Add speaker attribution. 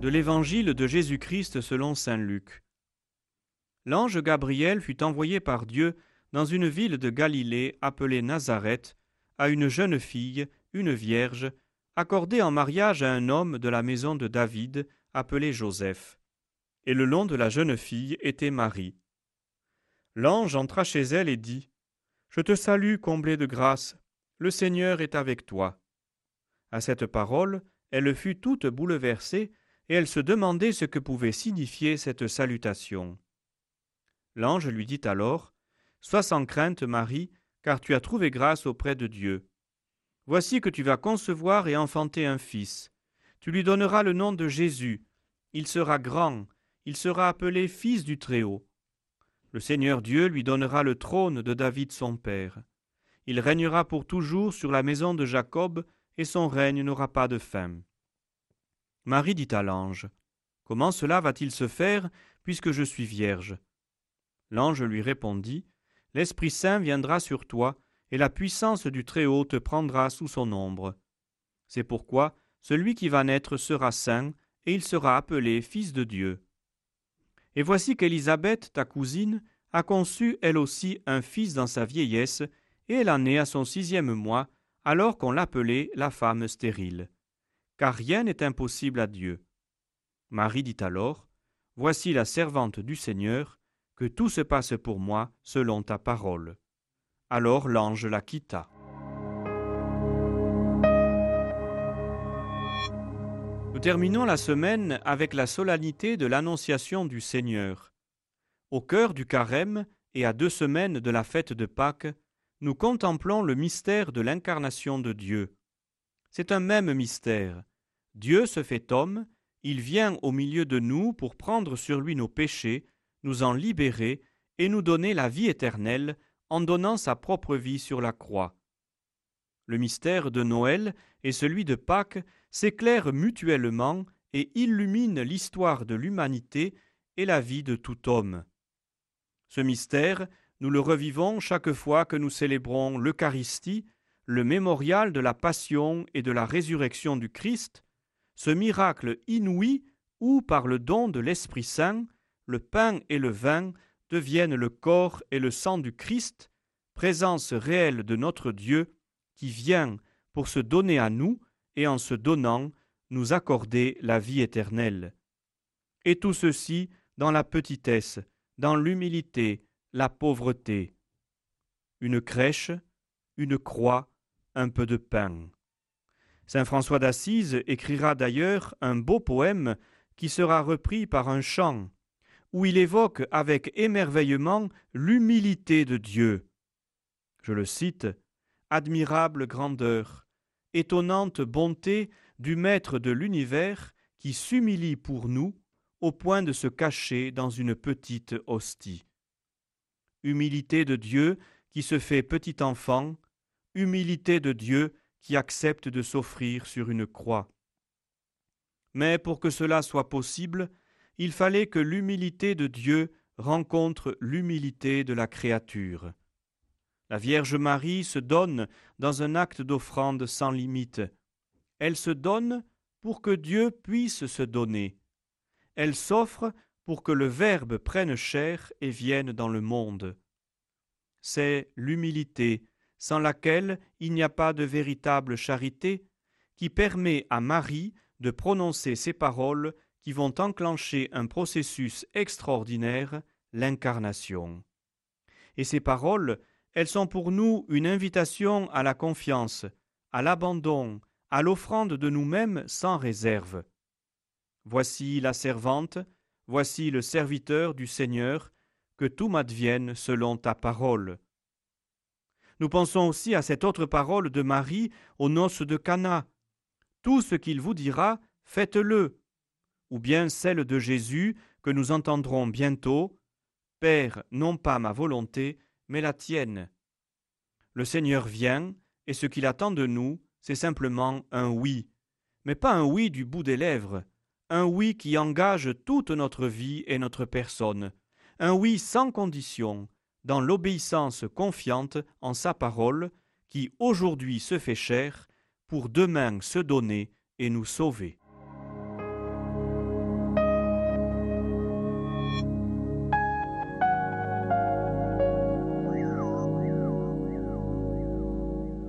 Speaker 1: de l'Évangile de Jésus-Christ selon Saint Luc. L'ange Gabriel fut envoyé par Dieu dans une ville de Galilée appelée Nazareth à une jeune fille, une vierge, accordée en mariage à un homme de la maison de David appelé Joseph. Et le nom de la jeune fille était Marie. L'ange entra chez elle et dit Je te salue, comblée de grâce, le Seigneur est avec toi. À cette parole, elle fut toute bouleversée et elle se demandait ce que pouvait signifier cette salutation. L'ange lui dit alors Sois sans crainte, Marie, car tu as trouvé grâce auprès de Dieu. Voici que tu vas concevoir et enfanter un fils. Tu lui donneras le nom de Jésus. Il sera grand, il sera appelé Fils du Très-Haut. Le Seigneur Dieu lui donnera le trône de David son père. Il régnera pour toujours sur la maison de Jacob, et son règne n'aura pas de fin. Marie dit à l'ange, Comment cela va-t-il se faire, puisque je suis vierge? L'ange lui répondit, L'Esprit Saint viendra sur toi, et la puissance du Très-Haut te prendra sous son ombre. C'est pourquoi celui qui va naître sera saint, et il sera appelé Fils de Dieu. Et voici qu'Élisabeth, ta cousine, a conçu elle aussi un fils dans sa vieillesse, et elle en est à son sixième mois, alors qu'on l'appelait la femme stérile. Car rien n'est impossible à Dieu. Marie dit alors, Voici la servante du Seigneur, que tout se passe pour moi selon ta parole. Alors l'ange la quitta. Nous terminons la semaine avec la solennité de l'Annonciation du Seigneur. Au cœur du carême et à deux semaines de la fête de Pâques, nous contemplons le mystère de l'incarnation de Dieu. C'est un même mystère. Dieu se fait homme, il vient au milieu de nous pour prendre sur lui nos péchés, nous en libérer et nous donner la vie éternelle en donnant sa propre vie sur la croix. Le mystère de Noël et celui de Pâques s'éclairent mutuellement et illuminent l'histoire de l'humanité et la vie de tout homme. Ce mystère, nous le revivons chaque fois que nous célébrons l'Eucharistie, le mémorial de la passion et de la résurrection du Christ, ce miracle inouï où, par le don de l'Esprit Saint, le pain et le vin deviennent le corps et le sang du Christ, présence réelle de notre Dieu qui vient pour se donner à nous et en se donnant nous accorder la vie éternelle. Et tout ceci dans la petitesse, dans l'humilité, la pauvreté. Une crèche, une croix, un peu de pain. Saint François d'Assise écrira d'ailleurs un beau poème qui sera repris par un chant, où il évoque avec émerveillement l'humilité de Dieu. Je le cite Admirable grandeur, étonnante bonté du Maître de l'univers qui s'humilie pour nous au point de se cacher dans une petite hostie. Humilité de Dieu qui se fait petit enfant, humilité de Dieu qui accepte de s'offrir sur une croix. Mais pour que cela soit possible, il fallait que l'humilité de Dieu rencontre l'humilité de la créature. La Vierge Marie se donne dans un acte d'offrande sans limite. Elle se donne pour que Dieu puisse se donner. Elle s'offre pour que le Verbe prenne chair et vienne dans le monde. C'est l'humilité, sans laquelle il n'y a pas de véritable charité, qui permet à Marie de prononcer ces paroles qui vont enclencher un processus extraordinaire, l'incarnation. Et ces paroles, elles sont pour nous une invitation à la confiance, à l'abandon, à l'offrande de nous-mêmes sans réserve. Voici la servante, voici le serviteur du Seigneur, que tout m'advienne selon ta parole. Nous pensons aussi à cette autre parole de Marie aux noces de Cana. Tout ce qu'il vous dira, faites-le, ou bien celle de Jésus que nous entendrons bientôt. Père, non pas ma volonté, mais la tienne. Le Seigneur vient, et ce qu'il attend de nous, c'est simplement un oui, mais pas un oui du bout des lèvres, un oui qui engage toute notre vie et notre personne, un oui sans condition, dans l'obéissance confiante en sa parole, qui aujourd'hui se fait chair, pour demain se donner et nous sauver.